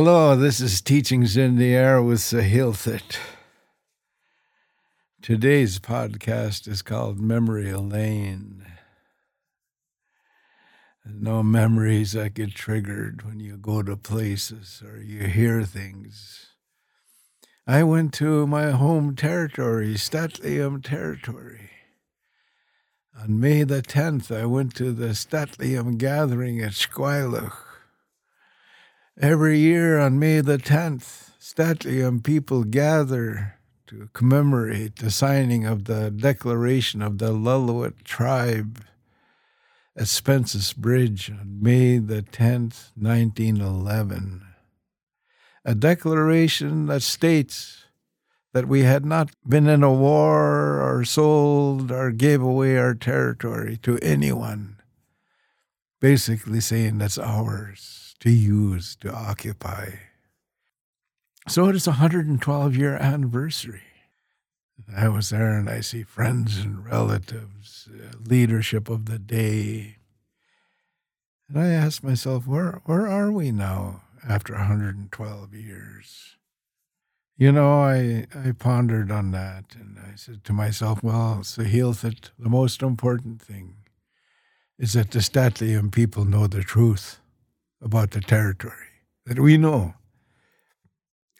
Hello, this is Teachings in the Air with Saa Hiil Thut. Today's podcast is called Memory Lane. No memories that get triggered when you go to places or you hear things. I went to my home territory, St'át'imc territory. On May the 10th, I went to the St'át'imc gathering at Squilach. Every year on May the 10th, St'át'imc people gather to commemorate the signing of the Declaration of the Lillooet Tribe at Spence's Bridge on May the 10th, 1911. A declaration that states that we had not been in a war or sold or gave away our territory to anyone, basically saying that's ours to use, to occupy. So it is a 112 year anniversary. I was there and I see friends and relatives, uh, leadership of the day. And I ask myself, where, where are we now after 112 years? You know, I, I pondered on that and I said to myself, well, Saa Hiil Thut, the most important thing is that the St'át'imc people know the truth about the territory, that we know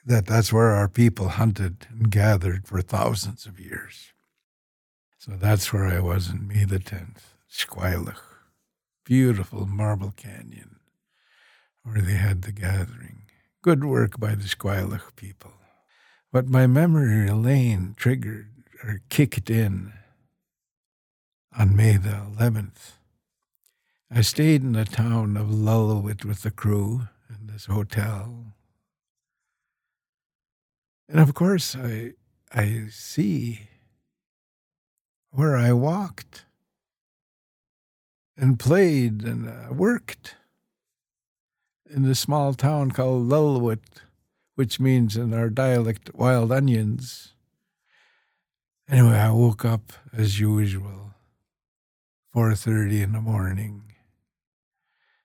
that that's where our people hunted and gathered for thousands of years. So that's where I was in May the 10th, Squilach, beautiful marble canyon where they had the gathering. Good work by the Squilach people. But my memory lane triggered or kicked in on May the 11th I stayed in the town of Lillooet with the crew in this hotel. And of course, I, I see where I walked and played and uh, worked in this small town called Lillooet, which means in our dialect wild onions. Anyway, I woke up as usual, 4:30 in the morning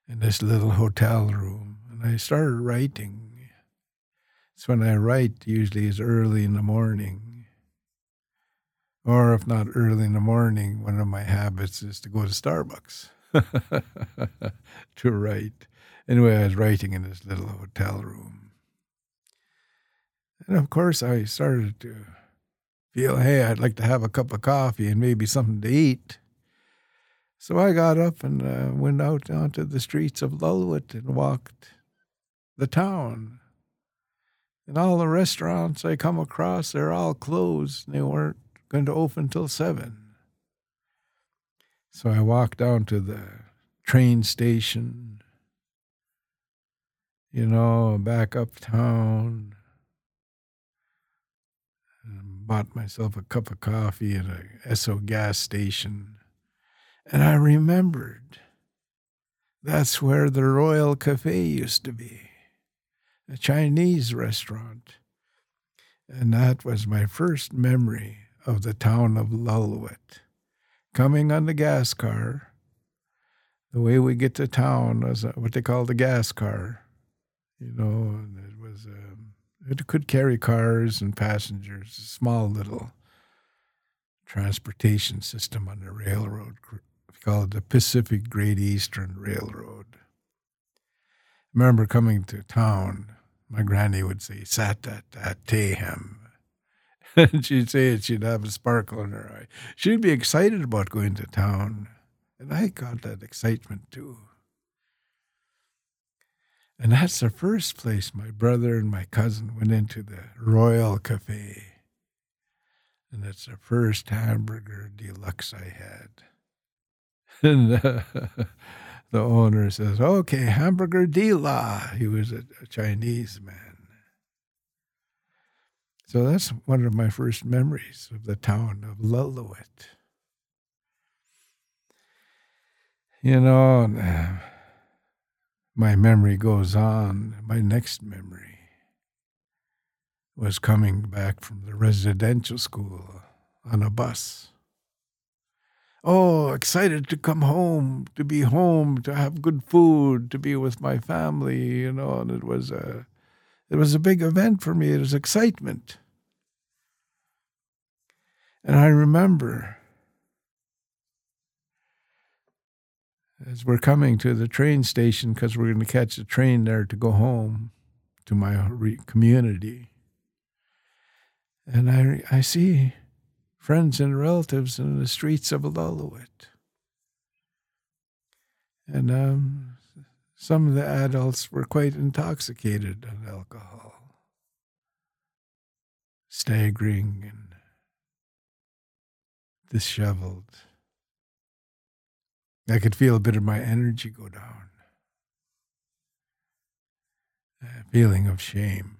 in this little hotel room, and I started writing. It's when I write, usually is early in the morning. Or if not early in the morning, one of my habits is to go to Starbucks to write. Anyway, I was writing in this little hotel room. And of course, I started to feel, hey, I'd like to have a cup of coffee and maybe something to eat. So I got up and uh, went out onto the streets of Lillooet and walked the town. And all the restaurants I come across, they're all closed. They weren't going to open till seven. So I walked down to the train station, you know, back uptown, bought myself a cup of coffee at a Esso gas station and I remembered that's where the Royal Cafe used to be, a Chinese restaurant. And that was my first memory of the town of Lillooet. Coming on the gas car, the way we get to town was what they call the gas car. You know, it was um, it could carry cars and passengers, a small little transportation system on the railroad called the Pacific Great Eastern Railroad. I remember coming to town, my granny would say, Sat at that Tehem. And she'd say it, she'd have a sparkle in her eye. She'd be excited about going to town. And I got that excitement too. And that's the first place my brother and my cousin went into the Royal Cafe. And it's the first hamburger deluxe I had and uh, the owner says, "Okay, hamburger dealer." He was a, a Chinese man. So that's one of my first memories of the town of Lillooet. You know, my memory goes on. My next memory was coming back from the residential school on a bus oh, excited to come home, to be home, to have good food, to be with my family, you know. And it was a, it was a big event for me. It was excitement. And I remember as we're coming to the train station because we're going to catch the train there to go home to my community. And I, I see friends and relatives in the streets of Lillooet. And um, some of the adults were quite intoxicated on alcohol, staggering and disheveled. I could feel a bit of my energy go down. A feeling of shame.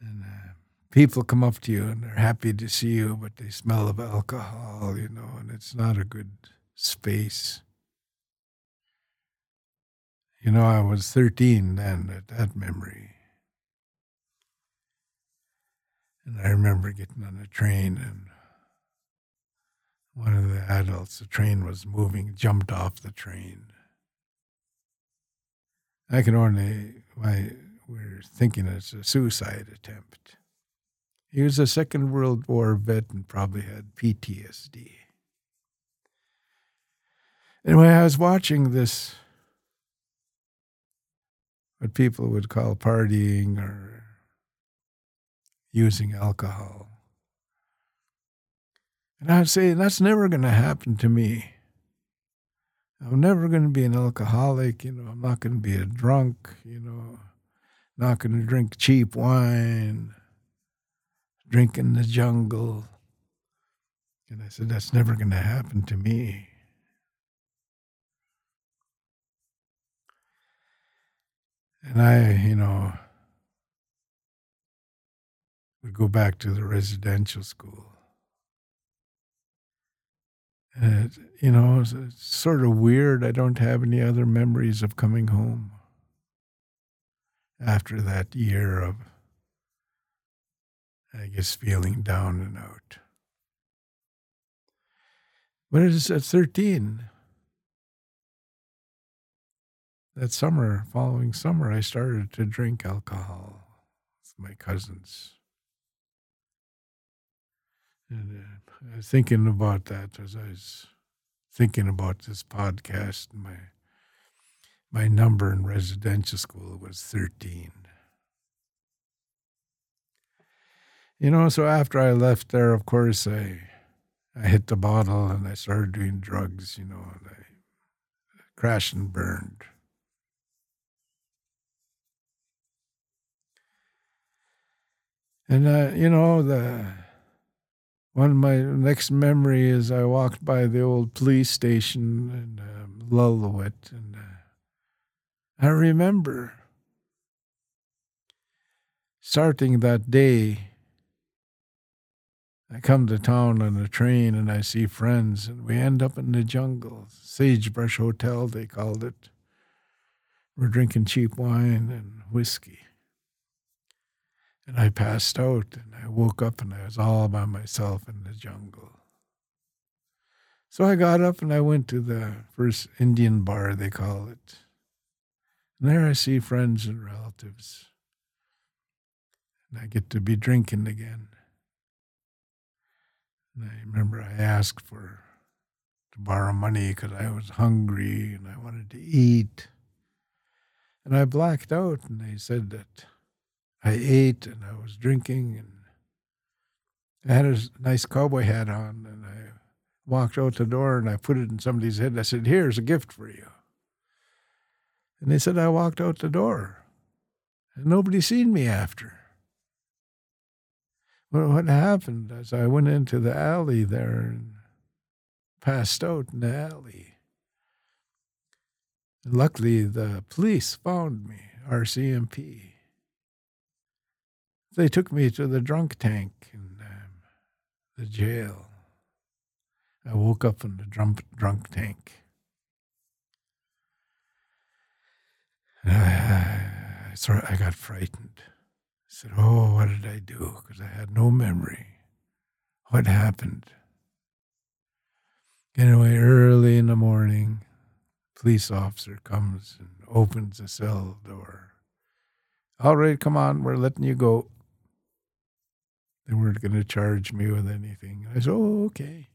And uh, people come up to you and they're happy to see you, but they smell of alcohol, you know, and it's not a good space. You know, I was 13 then at that memory. And I remember getting on a train and one of the adults, the train was moving, jumped off the train. I can only, I, we're thinking it's a suicide attempt. He was a Second World War vet and probably had PTSD. Anyway, I was watching this, what people would call partying or using alcohol. And I'd say, that's never going to happen to me. I'm never going to be an alcoholic. You know, I'm not going to be a drunk. You know, not going to drink cheap wine, drink in the jungle. And I said, that's never going to happen to me. And I, you know, would go back to the residential school. And it, you know, it's, it's sort of weird. I don't have any other memories of coming home after that year of, I guess, feeling down and out. But it's at 13. That summer, following summer, I started to drink alcohol with my cousins. And uh, I was thinking about that as I was thinking about this podcast. My my number in residential school was thirteen. You know, so after I left there, of course, I I hit the bottle and I started doing drugs. You know, and I crashed and burned. And uh, you know the one of my next memory is I walked by the old police station in um, and uh, I remember starting that day. I come to town on a train and I see friends, and we end up in the jungle. Sagebrush Hotel, they called it. We're drinking cheap wine and whiskey. And I passed out and I woke up and I was all by myself in the jungle. So I got up and I went to the first Indian bar, they call it. And there I see friends and relatives. And I get to be drinking again. And I remember I asked for to borrow money because I was hungry and I wanted to eat. And I blacked out and they said that I ate and I was drinking and I had a nice cowboy hat on and I walked out the door and I put it in somebody's head. I said, Here's a gift for you. And they said I walked out the door and nobody seen me after. What happened as I went into the alley there and passed out in the alley. Luckily, the police found me, RCMP they took me to the drunk tank in um, the jail. I woke up in the drunk, drunk tank. I, I, I got frightened. Said, Oh, what did I do? Because I had no memory. What happened? Anyway, early in the morning, police officer comes and opens the cell door. All right, come on, we're letting you go. They weren't going to charge me with anything. I said, oh, okay.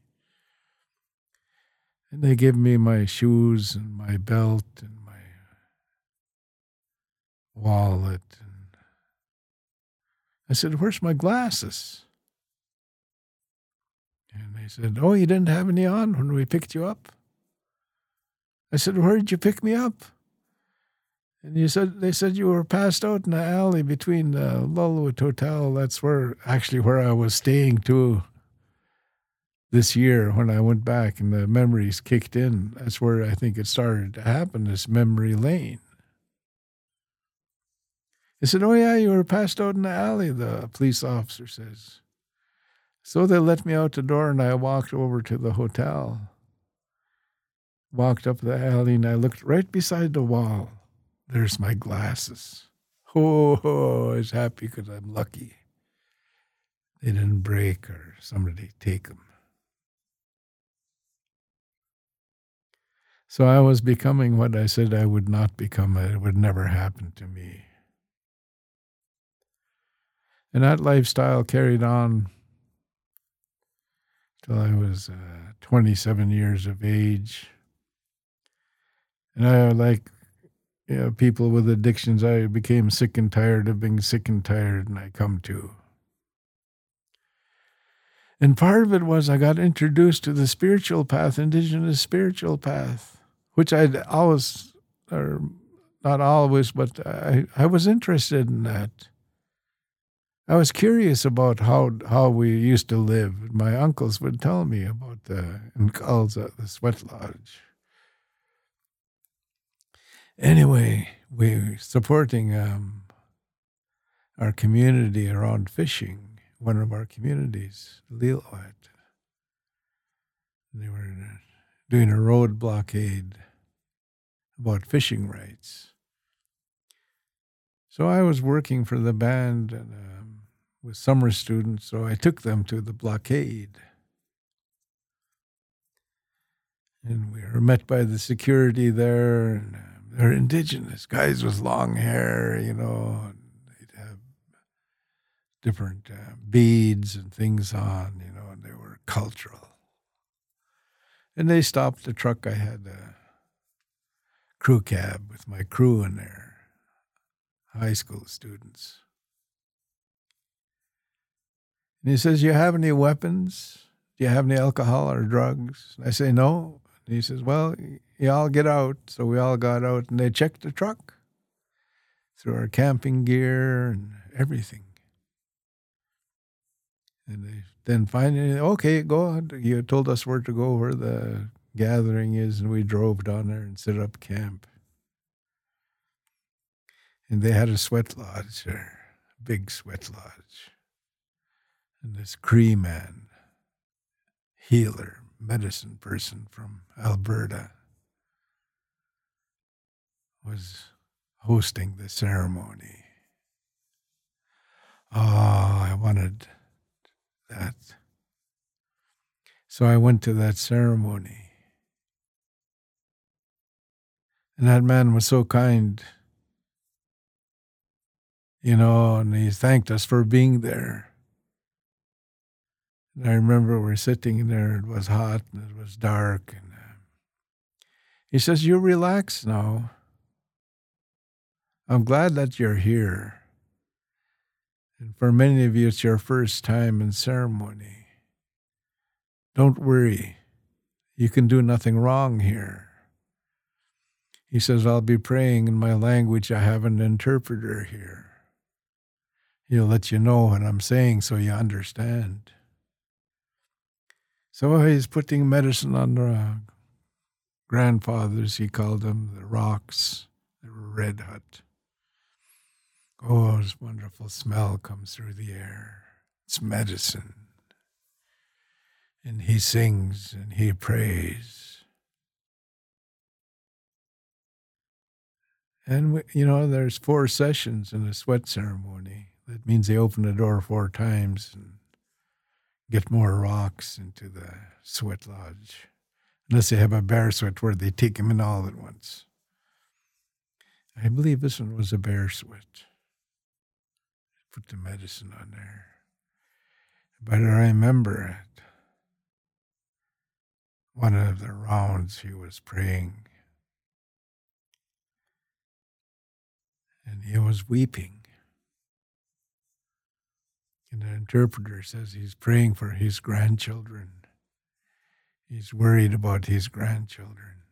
And they give me my shoes and my belt and my wallet. I said, Where's my glasses? And they said, Oh, you didn't have any on when we picked you up? I said, Where did you pick me up? And you said they said you were passed out in the alley between the Lulwood Hotel. That's where actually where I was staying too this year when I went back and the memories kicked in. That's where I think it started to happen, this memory lane. He said, Oh, yeah, you were passed out in the alley, the police officer says. So they let me out the door and I walked over to the hotel. Walked up the alley and I looked right beside the wall. There's my glasses. Oh, I was happy because I'm lucky. They didn't break or somebody take them. So I was becoming what I said I would not become. It would never happen to me. And that lifestyle carried on till I was uh, 27 years of age. And I, like you know, people with addictions, I became sick and tired of being sick and tired, and I come to. And part of it was I got introduced to the spiritual path, indigenous spiritual path, which I'd always, or not always, but I, I was interested in that. I was curious about how how we used to live. My uncles would tell me about the in the sweat lodge. Anyway, we're supporting um, our community around fishing. One of our communities, Lillooet. They were doing a road blockade about fishing rights. So I was working for the band and, um, with summer students, so I took them to the blockade. And we were met by the security there, and uh, they're indigenous guys with long hair, you know. They'd have different uh, beads and things on, you know, and they were cultural. And they stopped the truck. I had a crew cab with my crew in there, high school students. And he says, You have any weapons? Do you have any alcohol or drugs? And I say, No. And he says, Well, you all get out. So we all got out and they checked the truck through our camping gear and everything. And they then finally, okay, go on. You told us where to go, where the gathering is, and we drove down there and set up camp. And they had a sweat lodge there, big sweat lodge. And this Cree man, healer, medicine person from Alberta, was hosting the ceremony. Oh, I wanted that. So I went to that ceremony. And that man was so kind, you know, and he thanked us for being there. And I remember we're sitting there, it was hot and it was dark. And uh, he says, You relax now. I'm glad that you're here. And for many of you, it's your first time in ceremony. Don't worry. You can do nothing wrong here. He says, I'll be praying in my language. I have an interpreter here. He'll let you know what I'm saying so you understand. So he's putting medicine on the grandfathers, he called them, the rocks. the red hut. Oh, this wonderful smell comes through the air. It's medicine. And he sings and he prays. And, you know, there's four sessions in a sweat ceremony. That means they open the door four times and get more rocks into the sweat lodge. unless they have a bear sweat where they take them in all at once. I believe this one was a bear sweat. Put the medicine on there. But I remember it. One of the rounds he was praying. And he was weeping. And the interpreter says he's praying for his grandchildren. He's worried about his grandchildren.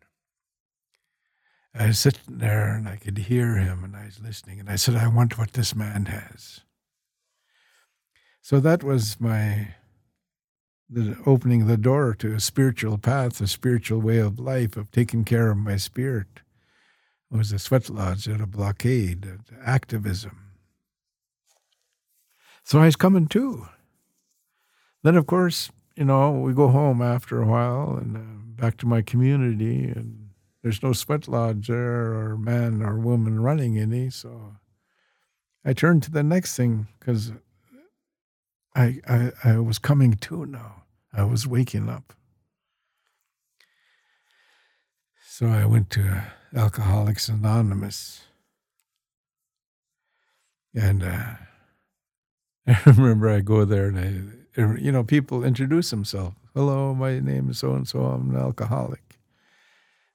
I was sitting there and I could hear him and I was listening and I said, I want what this man has. So that was my the opening the door to a spiritual path, a spiritual way of life, of taking care of my spirit. It was a sweat lodge at a blockade, activism. So I was coming too. Then, of course, you know, we go home after a while and uh, back to my community, and there's no sweat lodge there or man or woman running any. So I turned to the next thing because I, I, I was coming to now. I was waking up. So I went to Alcoholics Anonymous. And uh, I remember I go there and I, you know, people introduce themselves. Hello, my name is so and so. I'm an alcoholic.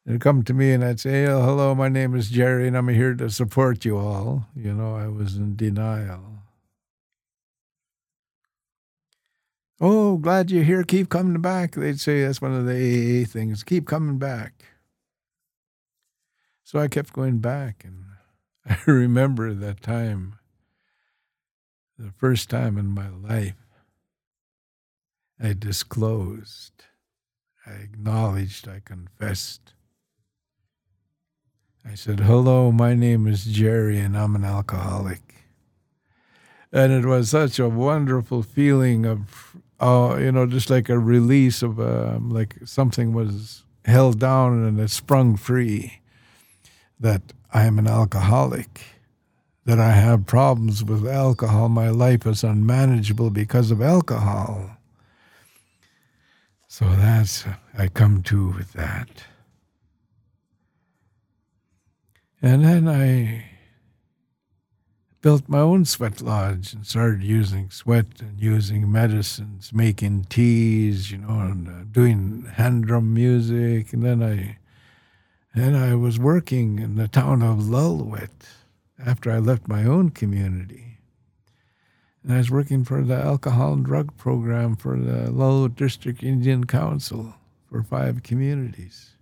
They'd come to me and I'd say, oh, hello, my name is Gerry and I'm here to support you all. You know, I was in denial. Oh, glad you're here. Keep coming back. They'd say that's one of the AA things. Keep coming back. So I kept going back, and I remember that time, the first time in my life, I disclosed, I acknowledged, I confessed. I said, Hello, my name is Gerry, and I'm an alcoholic. And it was such a wonderful feeling of uh, you know, just like a release of uh, like something was held down and it sprung free. That I am an alcoholic, that I have problems with alcohol. My life is unmanageable because of alcohol. So that's, I come to with that. And then I built my own sweat lodge and started using sweat and using medicines, making teas, you know, and uh, doing hand drum music. And then I, and I was working in the town of Lillooet after I left my own community. And I was working for the alcohol and drug program for the Lillooet District Indian Council for five communities.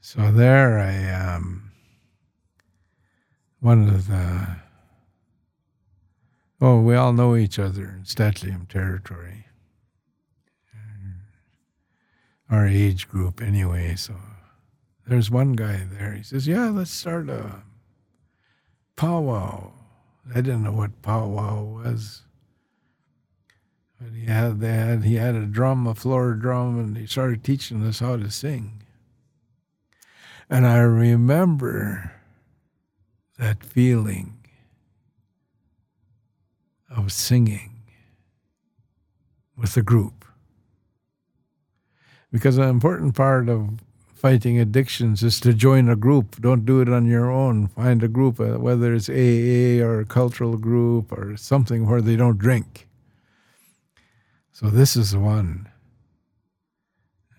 So there I um, one of the oh, we all know each other in St'át'imc territory, our age group anyway. So there's one guy there. He says, "Yeah, let's start a powwow." I didn't know what powwow was. But he had they had he had a drum, a floor drum, and he started teaching us how to sing. And I remember that feeling of singing with a group. Because an important part of fighting addictions is to join a group. Don't do it on your own. Find a group, uh, whether it's AA or a cultural group or something where they don't drink. So this is one.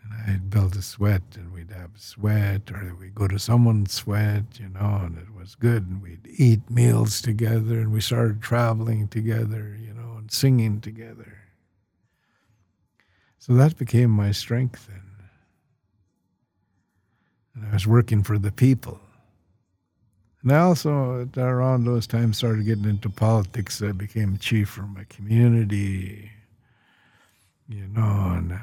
And I'd build a sweat and we'd have sweat or we'd go to someone's sweat, you know, and it was good. And we'd eat meals together and we started traveling together, you know, and singing together. So that became my strength then. And I was working for the people. And I also, around those times, started getting into politics. I became chief for my community, you know, and uh,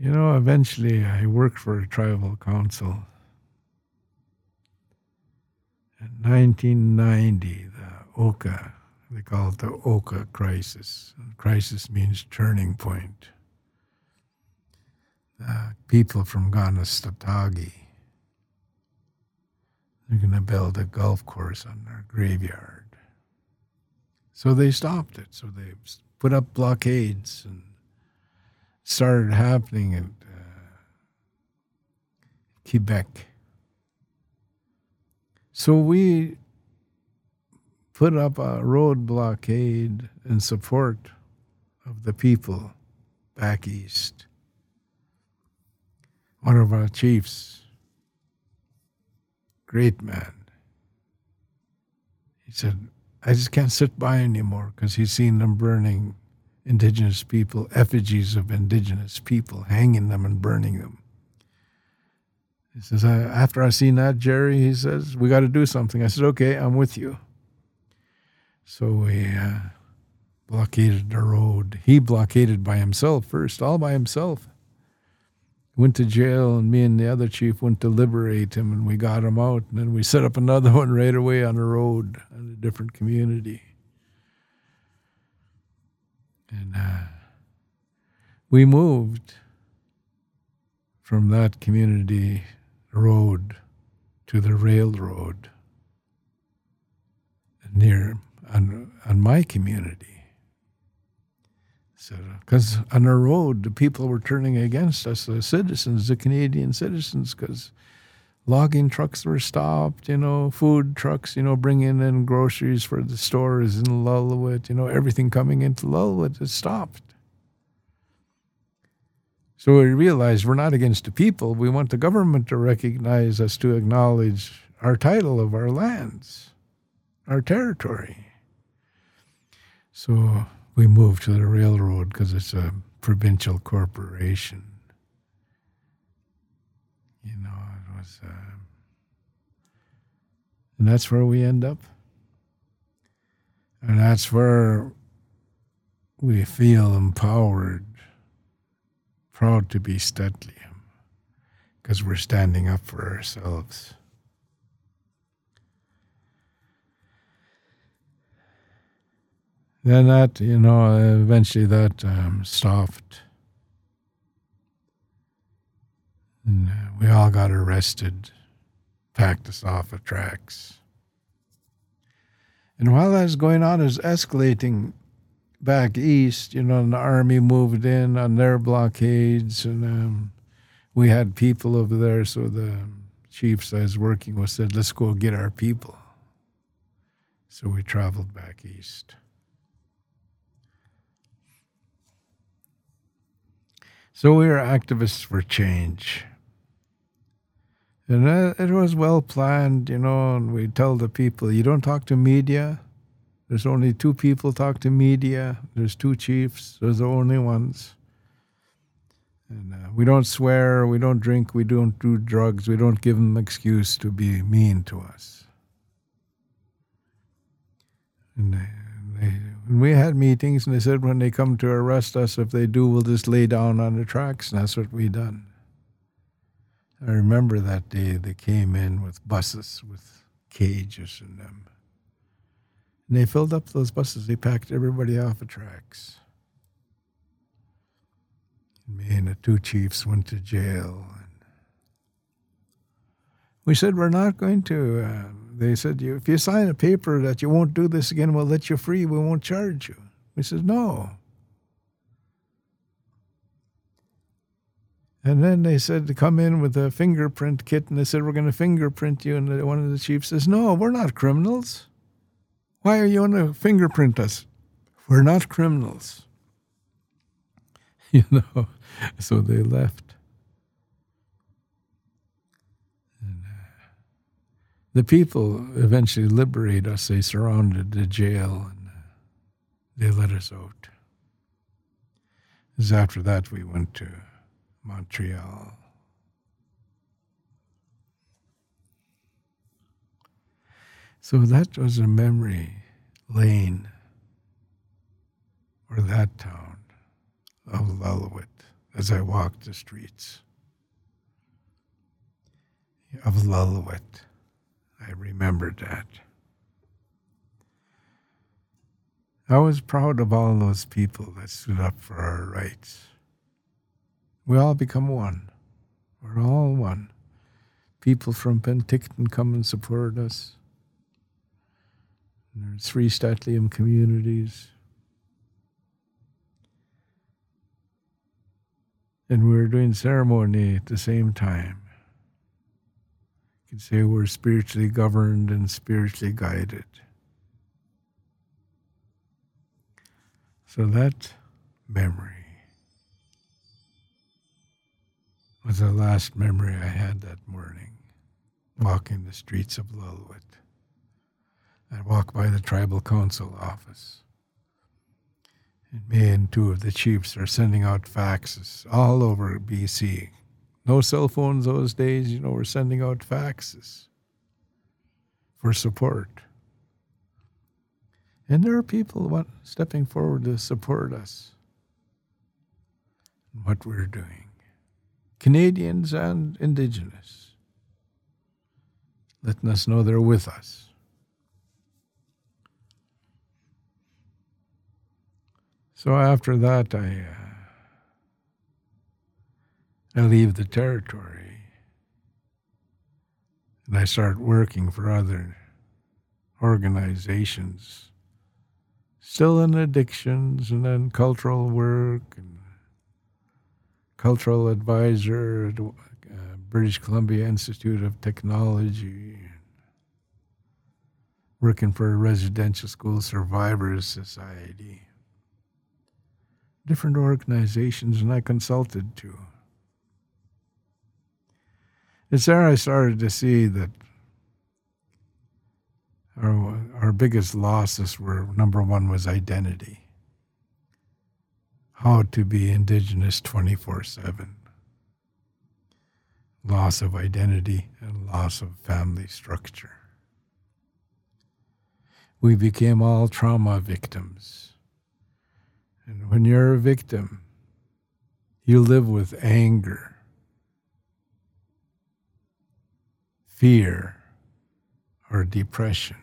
You know, eventually I worked for a tribal council. In 1990, the Oka, they call it the Oka crisis. crisis means turning point. The people from Kanesatake, they're going to build a golf course on their graveyard. So they stopped it. So they put up blockades and started happening in uh, Quebec. So we put up a road blockade in support of the people back east. One of our chiefs, great man, he said, I just can't sit by anymore because he's seen them burning indigenous people, effigies of indigenous people, hanging them and burning them. He says, after I seen that, Gerry, he says, we got to do something. I said, okay, I'm with you. So we uh, blockaded the road. He blockaded by himself first, all by himself. Went to jail, and me and the other chief went to liberate him, and we got him out. And then we set up another one right away on the road in a different community. And uh, we moved from that community road to the railroad near on, on my community. Because on the road, the people were turning against us, the citizens, the Canadian citizens, because logging trucks were stopped, you know, food trucks, you know, bringing in groceries for the stores in Lillooet, you know, everything coming into Lillooet is stopped. So we realized we're not against the people. We want the government to recognize us, to acknowledge our title of our lands, our territory. So we moved to the railroad because it's a provincial corporation. You know, it was, uh, and that's where we end up. And that's where we feel empowered proud to be St'át'imc because we're standing up for ourselves. Then that, you know, eventually that um, stopped. And uh, we all got arrested, packed us off of tracks. And while that was going on, it was escalating back east, you know, the army moved in on their blockades, and um, we had people over there. So the chiefs I was working with said, "Let's go get our people." So we traveled back east. So we were activists for change. And uh, it was well planned, you know, and we tell the people, you don't talk to media, there's only two people talk to media. There's two chiefs. Those are the only ones. And uh, we don't swear. We don't drink. We don't do drugs. We don't give them excuse to be mean to us. And, they, they, and we had meetings, and they said when they come to arrest us, if they do, we'll just lay down on the tracks, and that's what we done. I remember that day they came in with buses with cages in them. And they filled up those buses. They packed everybody off the tracks. And me and the two chiefs went to jail. And we said, We're not going to. Uh, they said, If you sign a paper that you won't do this again, we'll let you free. We won't charge you. We said, No. And then they said to come in with a fingerprint kit, and they said, We're going to fingerprint you. And one of the chiefs says, No, we're not criminals. Why are you going to fingerprint us? We're not criminals. You know, so they left. And, uh, the people eventually liberate us. They surrounded the jail and uh, they let us out. After that we went to Montreal. So that was a memory lane for that town of Lillooet as I walked the streets of Lillooet. I remembered that. I was proud of all those people that stood up for our rights. We all become one. We're all one. People from Penticton come and support us There's three St'át'imc communities. And we were doing ceremony at the same time. Can say we're spiritually governed and spiritually guided. So that memory was the last memory I had that morning, walking the streets of Lillooet. I walked by the tribal council office. And me and two of the chiefs are sending out faxes all over BC. No cell phones those days, you know, we're sending out faxes for support. And there are people stepping forward to support us in what we're doing. Canadians and Indigenous, letting us know they're with us. So after that, I, uh, I leave the territory. And I start working for other organizations, still in addictions and then cultural work and cultural advisor at uh, British Columbia Institute of Technology, working for a residential school survivors society. Different organizations, and I consulted to. It's there I started to see that our, our biggest losses were number one was identity. How to be indigenous 24 7. Loss of identity and loss of family structure. We became all trauma victims and when you're a victim, you live with anger, fear, or depression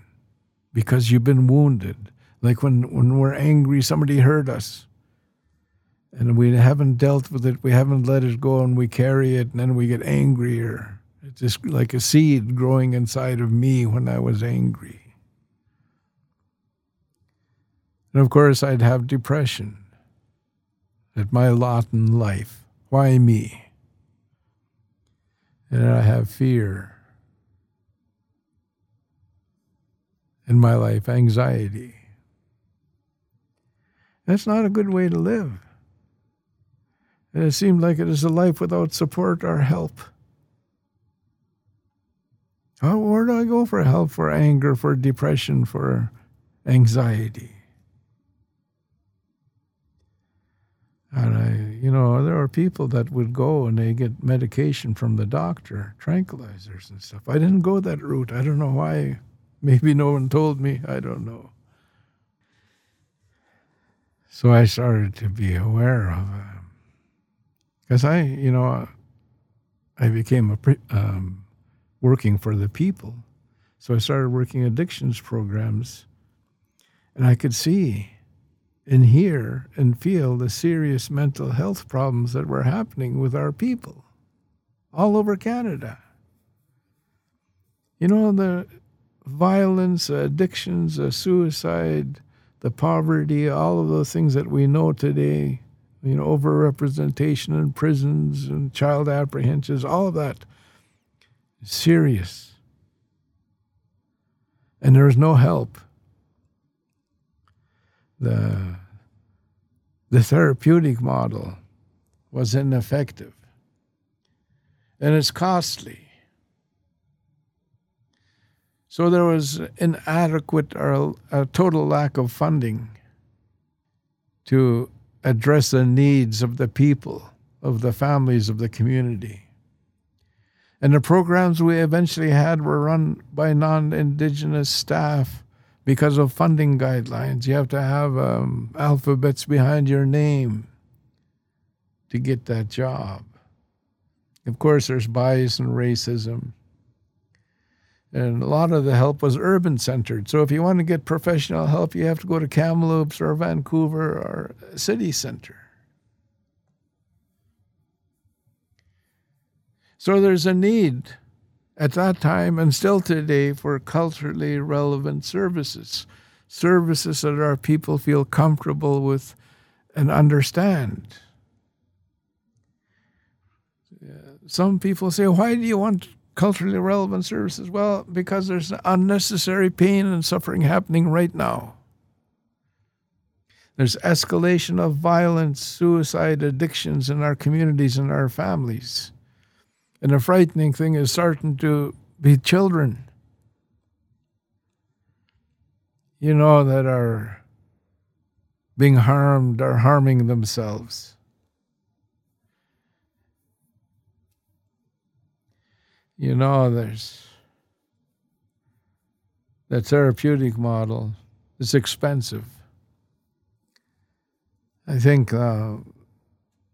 because you've been wounded. Like when, when we're angry, somebody hurt us and we haven't dealt with it, we haven't let it go, and we carry it, and then we get angrier. It's just like a seed growing inside of me when I was angry. And of course, I'd have depression at my lot in life. Why me? And I have fear in my life, anxiety. That's not a good way to live. And it seemed like it is a life without support or help. Oh, where do I go for help, for anger, for depression, for anxiety? And I, you know, there are people that would go and they get medication from the doctor, tranquilizers and stuff. I didn't go that route. I don't know why. Maybe no one told me. I don't know. So I started to be aware of, because uh, I, you know, I became a um, working for the people. So I started working addictions programs, and I could see and hear and feel the serious mental health problems that were happening with our people all over Canada. You know, the violence, addictions, uh, suicide, the poverty, all of those things that we know today, you know, overrepresentation in prisons and child apprehensions, all of that is serious. And there's no help the, the therapeutic model was ineffective and it's costly. So there was inadequate or a total lack of funding to address the needs of the people, of the families of the community. And the programs we eventually had were run by non Indigenous staff because of funding guidelines. You have to have um, alphabets behind your name to get that job. Of course, there's bias and racism. And a lot of the help was urban centered. So if you want to get professional help, you have to go to Kamloops or Vancouver or city center. So there's a need at that time and still today for culturally relevant services, services that our people feel comfortable with and understand. Some people say, Why do you want culturally relevant services? Well, because there's unnecessary pain and suffering happening right now. There's escalation of violence, suicide, addictions in our communities and our families. And the frightening thing is starting to be children, you know, that are being harmed or harming themselves. You know, there's the therapeutic model is expensive. I think uh,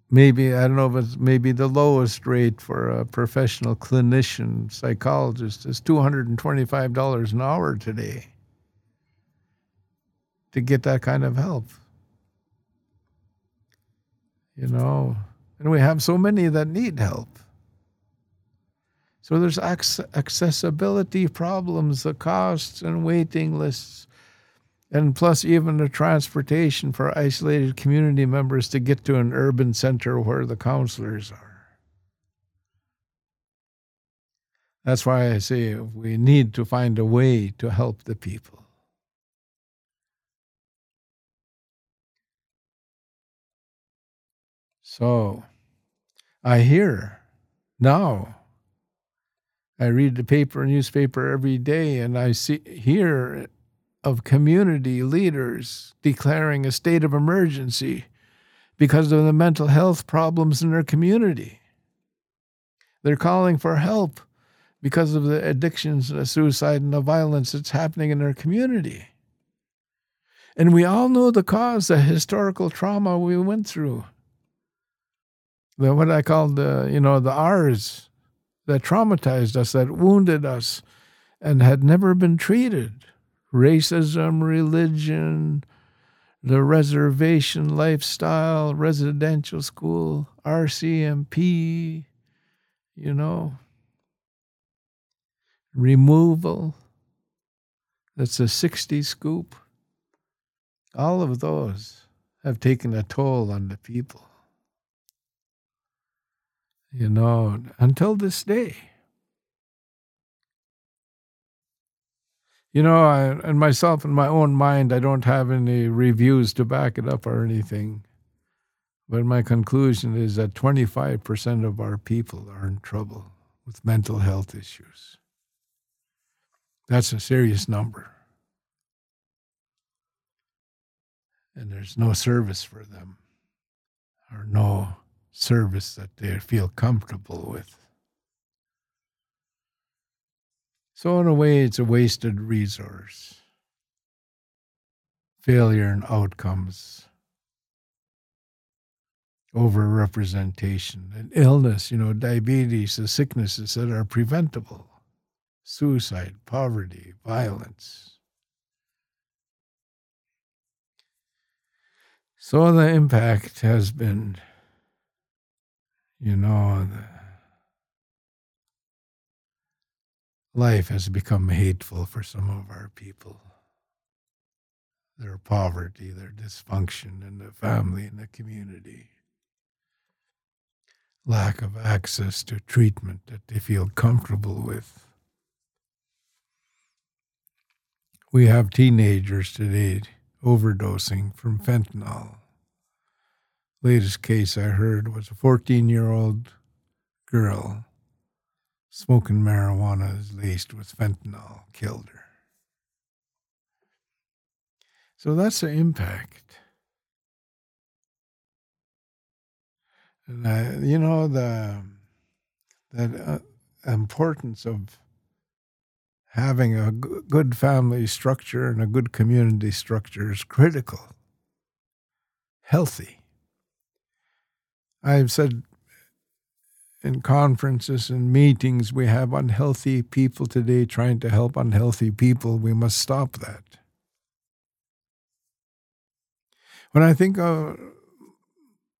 maybe, I don't know it's maybe the lowest rate for a professional clinician psychologist is $225 an hour today to get that kind of help. You know, and we have so many that need help. So there's accessibility problems, the costs and waiting lists, and plus even the transportation for isolated community members to get to an urban center where the counselors are. That's why I say we need to find a way to help the people. So I hear now I read the paper, newspaper every day, and I see hear of community leaders declaring a state of emergency because of the mental health problems in their community. They're calling for help because of the addictions, the suicide, and the violence that's happening in their community. And we all know the cause, the historical trauma we went through. The what I call the, you know, the R's that traumatized us, that wounded us, and had never been treated racism, religion, the reservation lifestyle, residential school, RCMP, you know, removal. That's a 60 scoop. All of those have taken a toll on the people you know, until this day. You know, I, and myself in my own mind, I don't have any reviews to back it up or anything. But my conclusion is that 25% of our people are in trouble with mental health issues. That's a serious number. And there's no service for them or no service that they feel comfortable with. So, in a way, it's a wasted resource. Failure and outcomes, overrepresentation, and illness, you know, diabetes, the sicknesses that are preventable, suicide, poverty, violence. So, the impact has been you know, life has become hateful for some of our people. Their poverty, their dysfunction in the family and the community, lack of access to treatment that they feel comfortable with. We have teenagers today overdosing from fentanyl latest case I heard was a 14 year old girl smoking marijuana laced with fentanyl killed her. So that's the impact. And I, you know the that uh, importance of having a g- good family structure and a good community structure is critical. Healthy. I've said in conferences and meetings, we have unhealthy people today trying to help unhealthy people. We must stop that. When I think of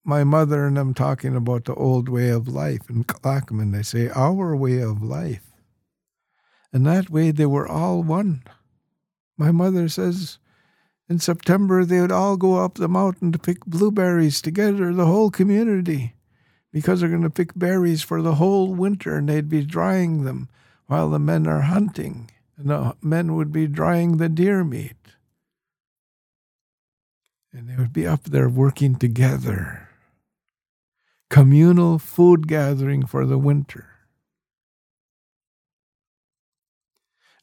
my mother and them talking about the old way of life in Clackaman, they say, Our way of life And that way they were all one. My mother says in September they would all go up the mountain to pick blueberries together, the whole community, because they're going to pick berries for the whole winter and they'd be drying them while the men are hunting. And the men would be drying the deer meat. And they would be up there working together. Communal food gathering for the winter.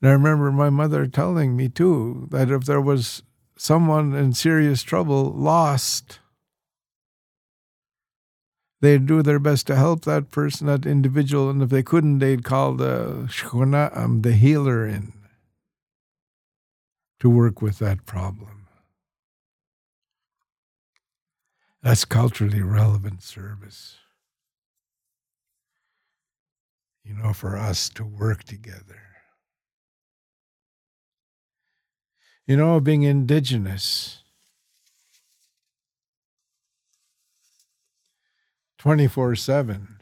And I remember my mother telling me too that if there was someone in serious trouble, lost, they'd do their best to help that person, that individual, and if they couldn't, they'd call the shkuna'am, um, the healer, in to work with that problem. That's culturally relevant service. You know, for us to work together. You know, being indigenous, 24 7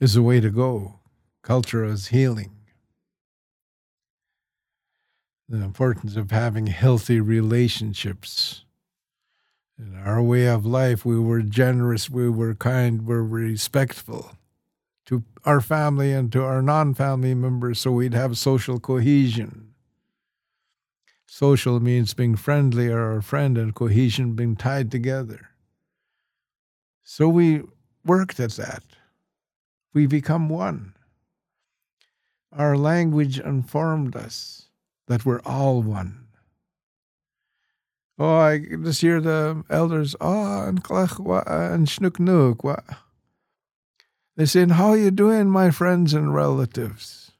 is the way to go. Culture is healing. The importance of having healthy relationships. In our way of life, we were generous, we were kind, we were respectful to our family and to our non family members so we'd have social cohesion. Social means being friendly or a friend, and cohesion being tied together. So we worked at that. We become one. Our language informed us that we're all one. Oh, I just hear the elders, oh, and and shnuk They say, how you doing, my friends and relatives?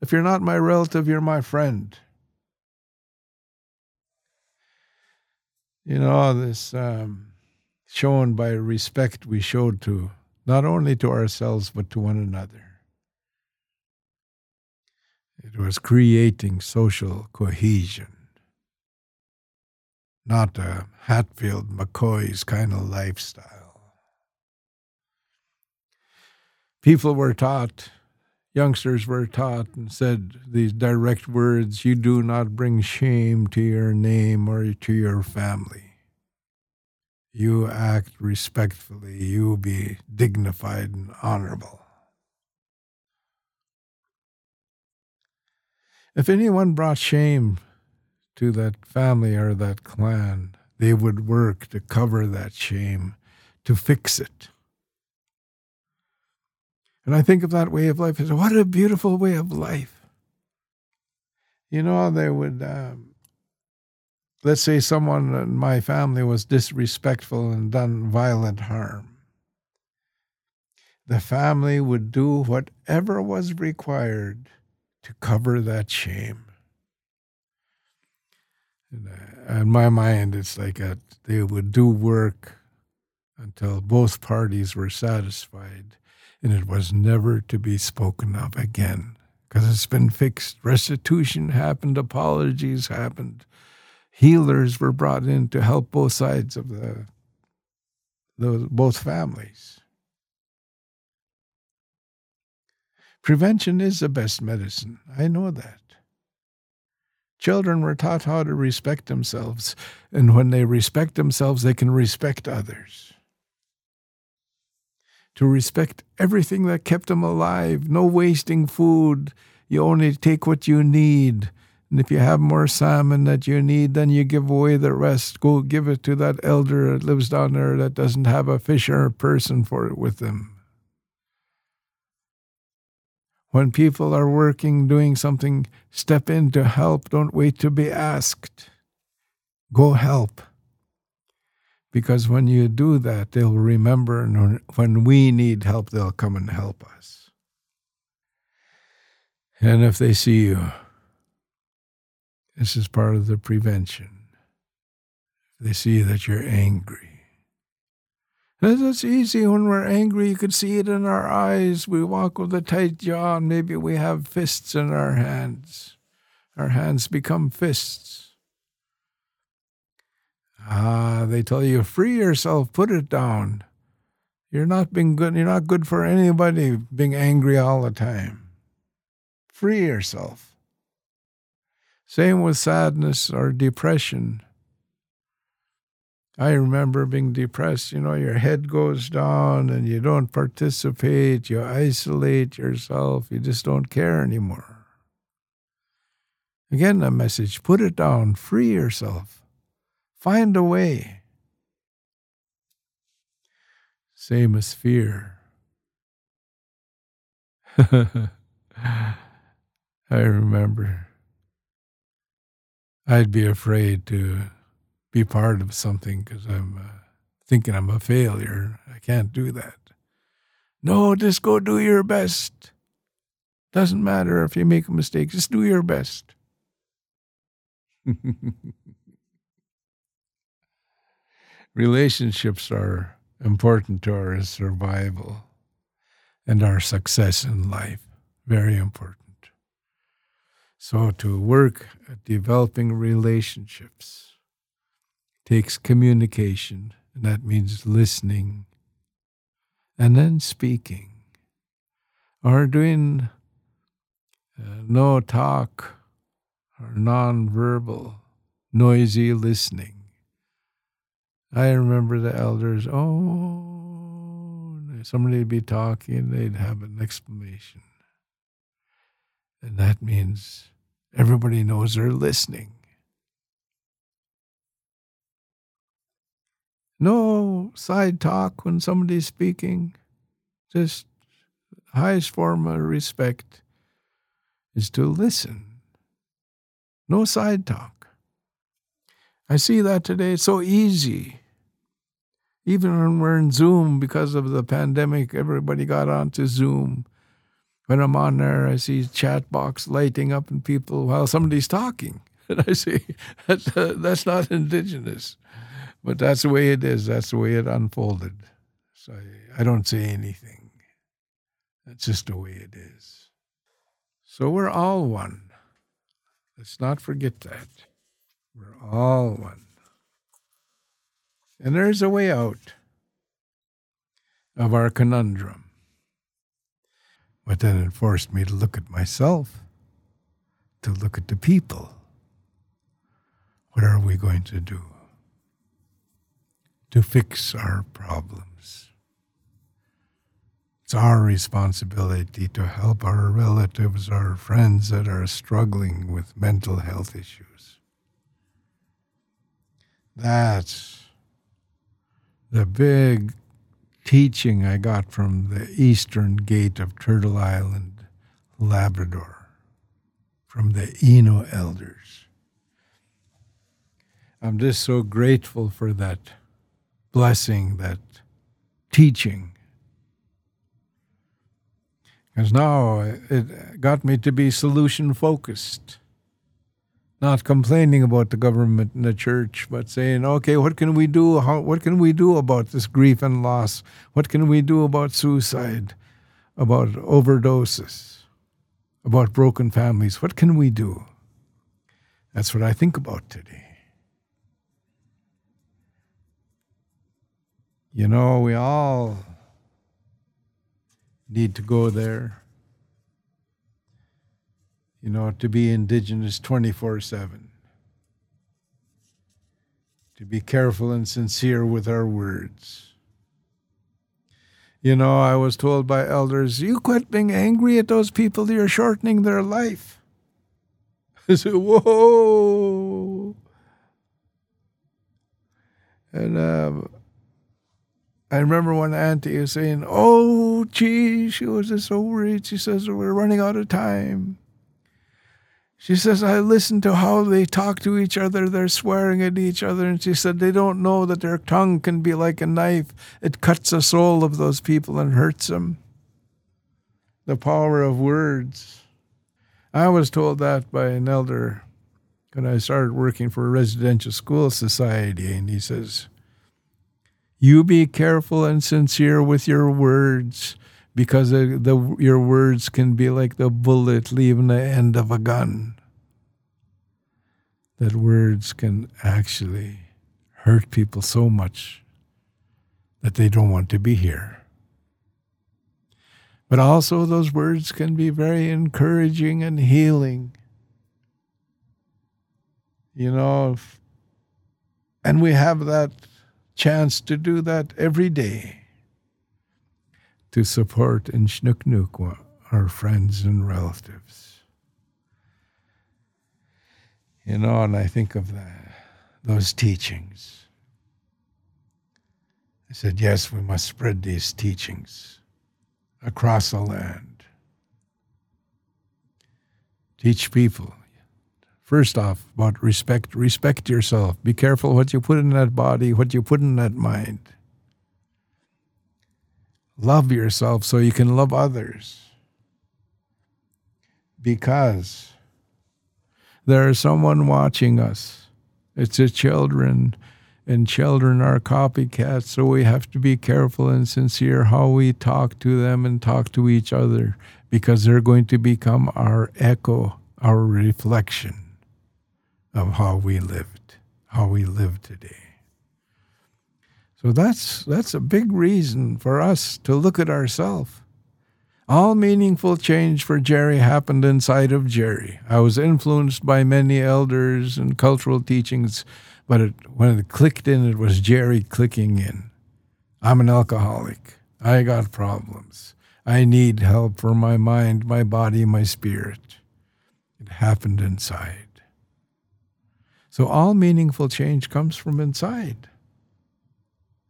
If you're not my relative, you're my friend. You know, this um, shown by respect we showed to not only to ourselves but to one another. It was creating social cohesion, not a Hatfield McCoy's kind of lifestyle. People were taught youngsters were taught and said these direct words you do not bring shame to your name or to your family. You act respectfully, you be dignified and honorable. If anyone brought shame to that family or that clan, they would work to cover that shame, to fix it. And I think of that way of life as what a beautiful way of life. You know, they would, um, let's say someone in my family was disrespectful and done violent harm. The family would do whatever was required to cover that shame. Uh, in my mind, it's like a, they would do work until both parties were satisfied and it was never to be spoken of again because it's been fixed. Restitution happened, apologies happened, healers were brought in to help both sides of the, the both families. Prevention is the best medicine. I know that. Children were taught how to respect themselves, and when they respect themselves, they can respect others to respect everything that kept them alive. No wasting food. You only take what you need. And if you have more salmon that you need, then you give away the rest. Go give it to that elder that lives down there that doesn't have a fish or a person for it with them. When people are working, doing something, step in to help. Don't wait to be asked. Go help. Because when you do that, they'll remember, and when we need help, they'll come and help us. And if they see you, this is part of the prevention. They see that you're angry, it's easy when we're angry. You can see it in our eyes. We walk with a tight jaw, and maybe we have fists in our hands. Our hands become fists. Ah, they tell you, free yourself, put it down. You're not being good. You're not good for anybody being angry all the time. Free yourself. Same with sadness or depression. I remember being depressed. You know, your head goes down and you don't participate, you isolate yourself, you just don't care anymore. Again, a message put it down, free yourself, find a way. Same as fear. I remember I'd be afraid to be part of something because I'm uh, thinking I'm a failure. I can't do that. No, just go do your best. Doesn't matter if you make a mistake, just do your best. Relationships are important to our survival and our success in life. Very important. So, to work at developing relationships takes communication, and that means listening and then speaking or doing uh, no talk or non-verbal, noisy listening. I remember the elders, oh, somebody would be talking, they'd have an explanation. And that means everybody knows they're listening. No side talk when somebody's speaking. Just highest form of respect is to listen. No side talk. I see that today. It's so easy. Even when we're in Zoom because of the pandemic, everybody got onto Zoom. When I'm on there, I see chat box lighting up and people while somebody's talking. And I say, that's, uh, that's not indigenous. But that's the way it is. That's the way it unfolded. So I, I don't say anything. That's just the way it is. So we're all one. Let's not forget that. We're all one. And there's a way out of our conundrum. But then it forced me to look at myself, to look at the people. What are we going to do to fix our problems? It's our responsibility to help our relatives, our friends that are struggling with mental health issues. That's the big teaching I got from the eastern gate of Turtle Island, Labrador, from the Innu elders. I'm just so grateful for that blessing, that teaching. Because now it got me to be solution focused not complaining about the government and the church, but saying, okay, what can we do? How, what can we do about this grief and loss? What can we do about suicide, about overdoses, about broken families? What can we do? That's what I think about today. You know, we all need to go there you know, to be indigenous 24 7. To be careful and sincere with our words. You know, I was told by elders, you quit being angry at those people, you're shortening their life. I said, whoa. And um, I remember one auntie was saying, oh, gee, she was just so worried. She says, we're running out of time. She says, I listen to how they talk to each other. They're swearing at each other. And she said, they don't know that their tongue can be like a knife. It cuts the soul of those people and hurts them. The power of words. I was told that by an elder when I started working for a residential school society. And he says, You be careful and sincere with your words because the, the, your words can be like the bullet leaving the end of a gun. That words can actually hurt people so much that they don't want to be here. But also, those words can be very encouraging and healing. You know, and we have that chance to do that every day to support in Shnuknuk our friends and relatives. You know, and I think of those teachings. I said, yes, we must spread these teachings across the land. Teach people. First off, about respect. Respect yourself. Be careful what you put in that body, what you put in that mind. Love yourself so you can love others. Because there is someone watching us. It's the children, and children are copycats, so we have to be careful and sincere how we talk to them and talk to each other because they're going to become our echo, our reflection of how we lived, how we live today. So that's that's a big reason for us to look at ourselves. All meaningful change for Gerry happened inside of Gerry. I was influenced by many elders and cultural teachings, but it, when it clicked in, it was Gerry clicking in. I'm an alcoholic. I got problems. I need help for my mind, my body, my spirit. It happened inside. So all meaningful change comes from inside.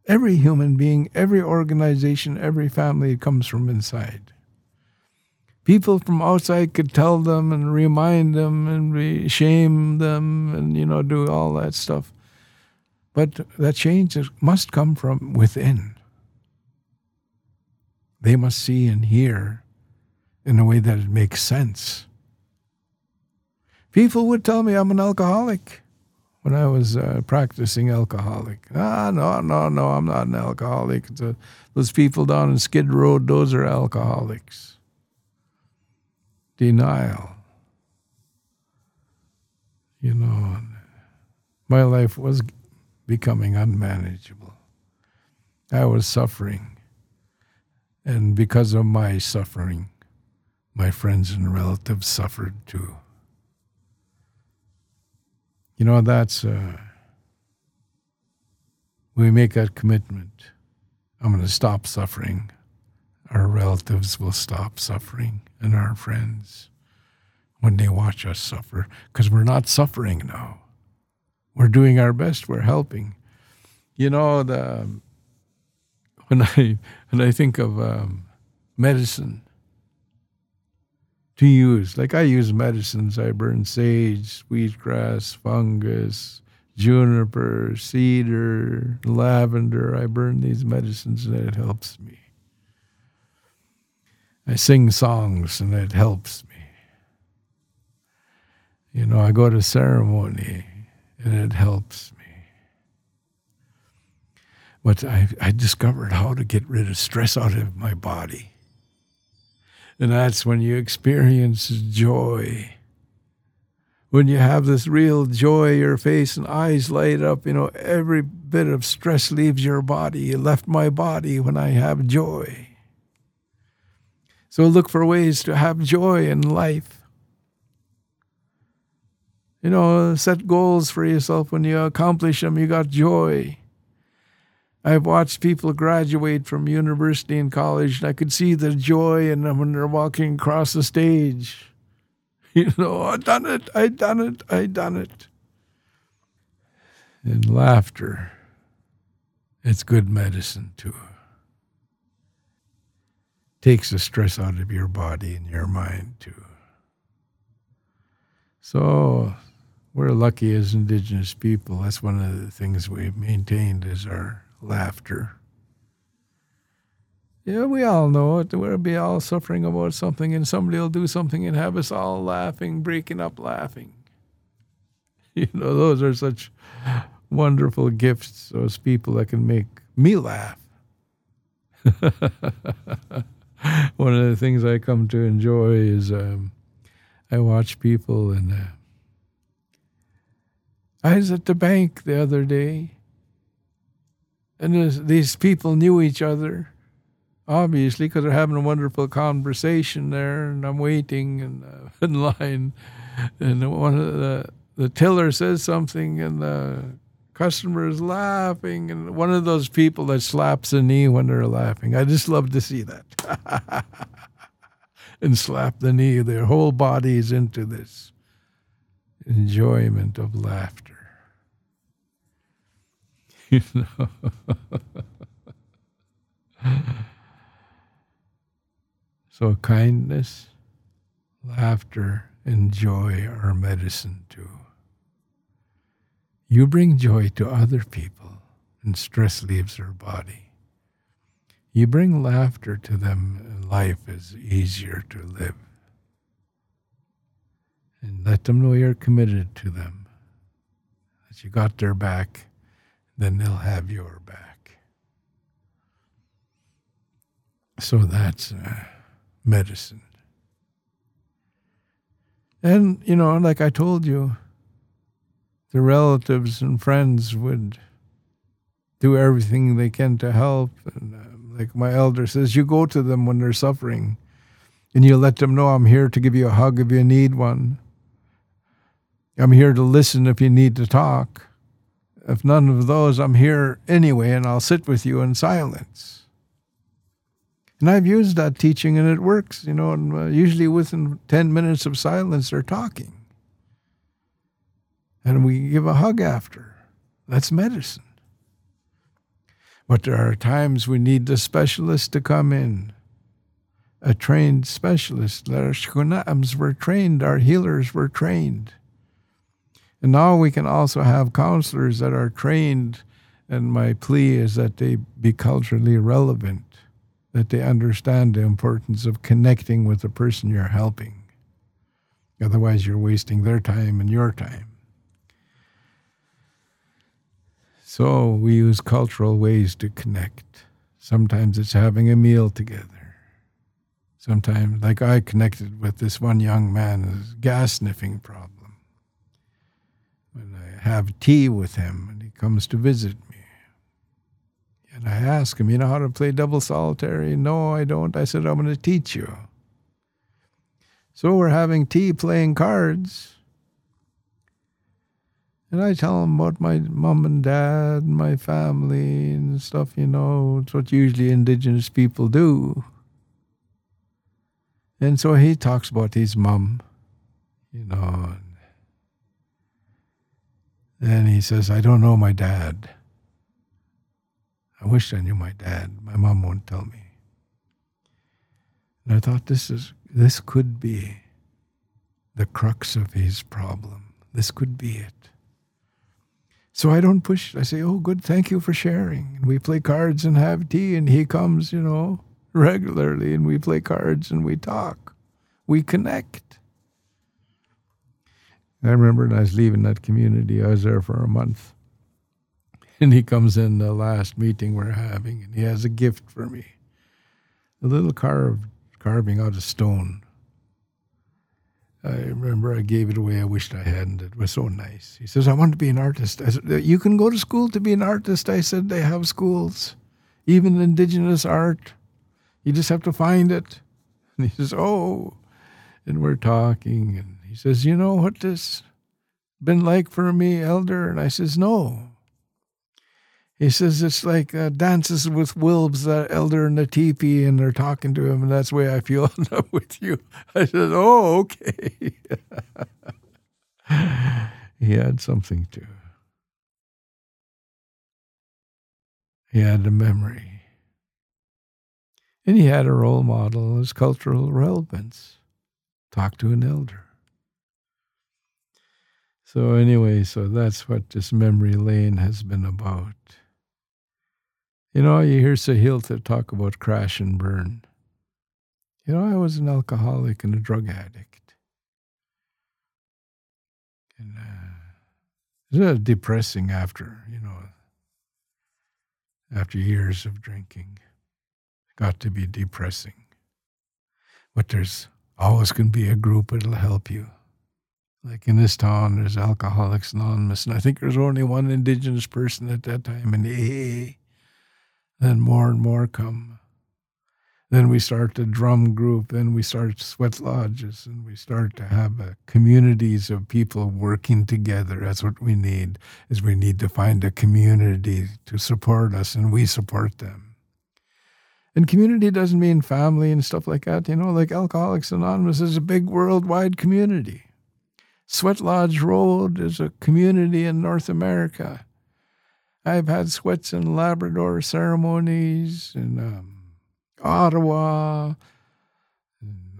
Every human being, every organization, every family comes from inside. People from outside could tell them and remind them and shame them and, you know, do all that stuff. But that change must come from within. They must see and hear in a way that it makes sense. People would tell me I'm an alcoholic when I was uh, practicing alcoholic. Ah, no, no, no, I'm not an alcoholic. A, those people down in Skid Road, those are alcoholics. Denial. You know, my life was becoming unmanageable. I was suffering. And because of my suffering, my friends and relatives suffered too. You know, that's, uh, we make that commitment. I'm going to stop suffering. Our relatives will stop suffering, and our friends when they watch us suffer, because we're not suffering now. We're doing our best. We're helping. You know, the when I when I think of um, medicine, to use. Like I use medicines. I burn sage, wheatgrass, fungus, juniper, cedar, lavender. I burn these medicines and it helps me. I sing songs and it helps me. You know, I go to ceremony and it helps me. But I, I discovered how to get rid of stress out of my body. And that's when you experience joy. When you have this real joy, your face and eyes light up, you know, every bit of stress leaves your body. Left my body when I have joy. So look for ways to have joy in life. You know, set goals for yourself. When you accomplish them, you got joy. I've watched people graduate from university and college, and I could see the joy in them when they're walking across the stage. You know, oh, I done it, I done it, I done it. And laughter, it's good medicine too. Takes the stress out of your body and your mind too. So we're lucky as Indigenous people. That's one of the things we've maintained is our laughter. Yeah, we all know it. We'll be all suffering about something, and somebody will do something and have us all laughing, breaking up laughing. You know, those are such wonderful gifts, those people that can make me laugh. One of the things I come to enjoy is um, I watch people, and uh, I was at the bank the other day and these people knew each other. obviously, because they're having a wonderful conversation there, and I'm waiting and uh, in line, and one of the the tiller says something, and the customer is laughing, and one of those people that slaps a knee when they're laughing. I just love to see that. and slap the knee. Their whole body is into this enjoyment of laughter. So kindness, laughter, and joy are medicine too. You bring joy to other people, and stress leaves their body. You bring laughter to them, and life is easier to live. And let them know you're committed to them, that you got their back, then they'll have your back. So that's uh, medicine. And, you know, like I told you, the relatives and friends would do everything they can to help. And uh, like my elder says, you go to them when they're suffering and you let them know I'm here to give you a hug if you need one. I'm here to listen if you need to talk. If none of those, I'm here anyway and I'll sit with you in silence. And I've used that teaching and it works, you know, and uh, usually within 10 minutes of silence, they're talking and we give a hug after. That's medicine. But there are times we need the specialist to come in, a trained specialist. Our shkunams were trained, our healers were trained. And now we can also have counselors that are trained, and my plea is that they be culturally relevant, that they understand the importance of connecting with the person you're helping. Otherwise, you're wasting their time and your time. So we use cultural ways to connect. Sometimes it's having a meal together. Sometimes, like I connected with this one young man, gas sniffing problem. When I have tea with him and he comes to visit me, and I ask him, You know how to play double solitaire? No, I don't. I said, I'm going to teach you. So we're having tea playing cards. And I tell him about my mom and dad and my family and stuff, you know. It's what usually indigenous people do. And so he talks about his mom, you know. And he says, I don't know my dad. I wish I knew my dad. My mom won't tell me. And I thought this is this could be the crux of his problem. This could be it. So I don't push. I say, "Oh, good, thank you for sharing." And we play cards and have tea, and he comes, you know, regularly, and we play cards and we talk, we connect. I remember when I was leaving that community, I was there for a month, and he comes in the last meeting we're having, and he has a gift for me, a little carved carving out of stone I remember I gave it away. I wished I hadn't. It was so nice. He says, I want to be an artist. I said, You can go to school to be an artist. I said, They have schools, even indigenous art. You just have to find it. And he says, Oh. And we're talking. And he says, You know what this been like for me, elder? And I says, No. He says it's like uh, dances with wolves, the elder in the teepee, and they're talking to him, and that's the way I feel with you. I said, "Oh, okay." he had something to. He had a memory, and he had a role model as cultural relevance. Talk to an elder. So anyway, so that's what this memory lane has been about. You know, you hear Saa Hiil Thut talk about crash and burn. You know, I was an alcoholic and a drug addict. And uh, it was depressing after, you know, after years of drinking. Got to be depressing. But there's always going to be a group that'll help you. Like in this town, there's Alcoholics Anonymous, and I think there's only one Indigenous person at that time in AA. Then more and more come. Then we start the drum group, then we start sweat lodges, and we start to have uh, communities of people working together. That's what we need, is we need to find a community to support us, and we support them. And community doesn't mean family and stuff like that. You know, like Alcoholics Anonymous is a big worldwide community. Sweat Lodge Road is a community in North America. I've had sweats in Labrador ceremonies in um, Ottawa,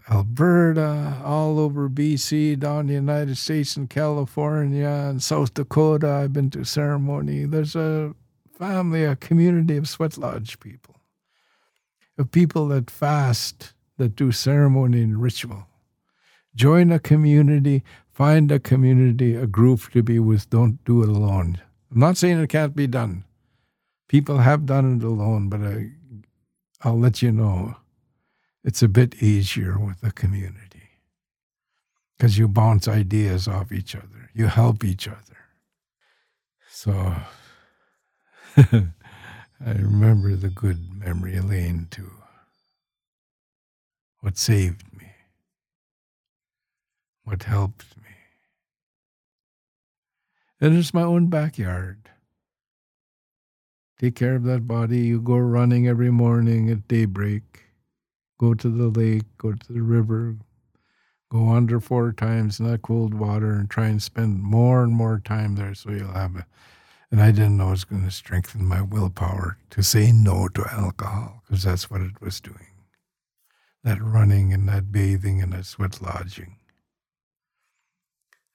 Alberta, all over BC, down the United States and California and South Dakota. I've been to ceremony. There's a family, a community of sweat lodge people, of people that fast, that do ceremony and ritual. Join a community, find a community, a group to be with. Don't do it alone. I'm not saying it can't be done. People have done it alone, but I I'll let you know it's a bit easier with a community because you bounce ideas off each other, you help each other. So I remember the good memory lane too. What saved me, what helped me. And it's my own backyard. Take care of that body. You go running every morning at daybreak. Go to the lake, go to the river, go under four times in that cold water and try and spend more and more time there so you'll have it. And I didn't know it was going to strengthen my willpower to say no to alcohol because that's what it was doing. That running and that bathing and that sweat lodging.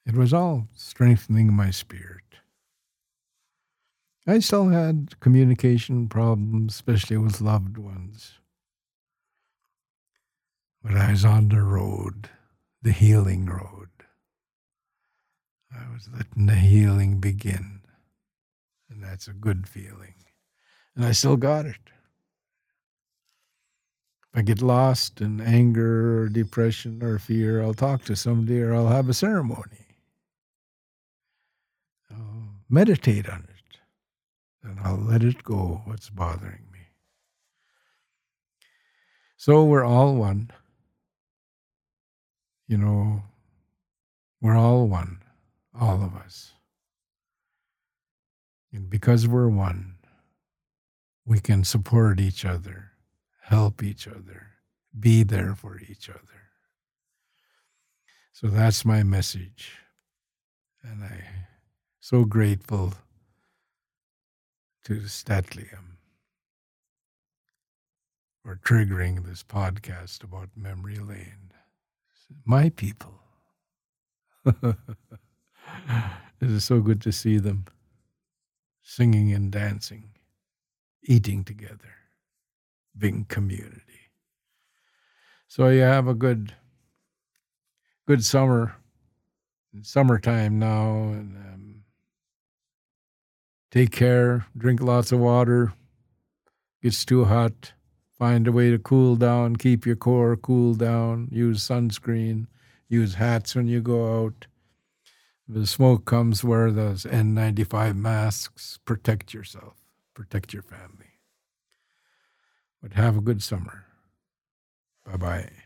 It was all strengthening my spirit. I still had communication problems, especially with loved ones. But I was on the road, the healing road. I was letting the healing begin. And that's a good feeling. And I still got it. If I get lost in anger or depression or fear, I'll talk to somebody or I'll have a ceremony. Meditate on it and I'll let it go, what's bothering me. So we're all one. You know, we're all one, all of us. And because we're one, we can support each other, help each other, be there for each other. So that's my message. And I'm so grateful to St'át'imc for triggering this podcast about memory lane. My people. it is so good to see them singing and dancing, eating together, being community. So you have a good, good summer, summertime now, and um, Take care, drink lots of water. Gets too hot. Find a way to cool down, keep your core cool down. Use sunscreen. Use hats when you go out. The smoke comes, wear those N95 masks. Protect yourself, protect your family. But have a good summer. Bye bye.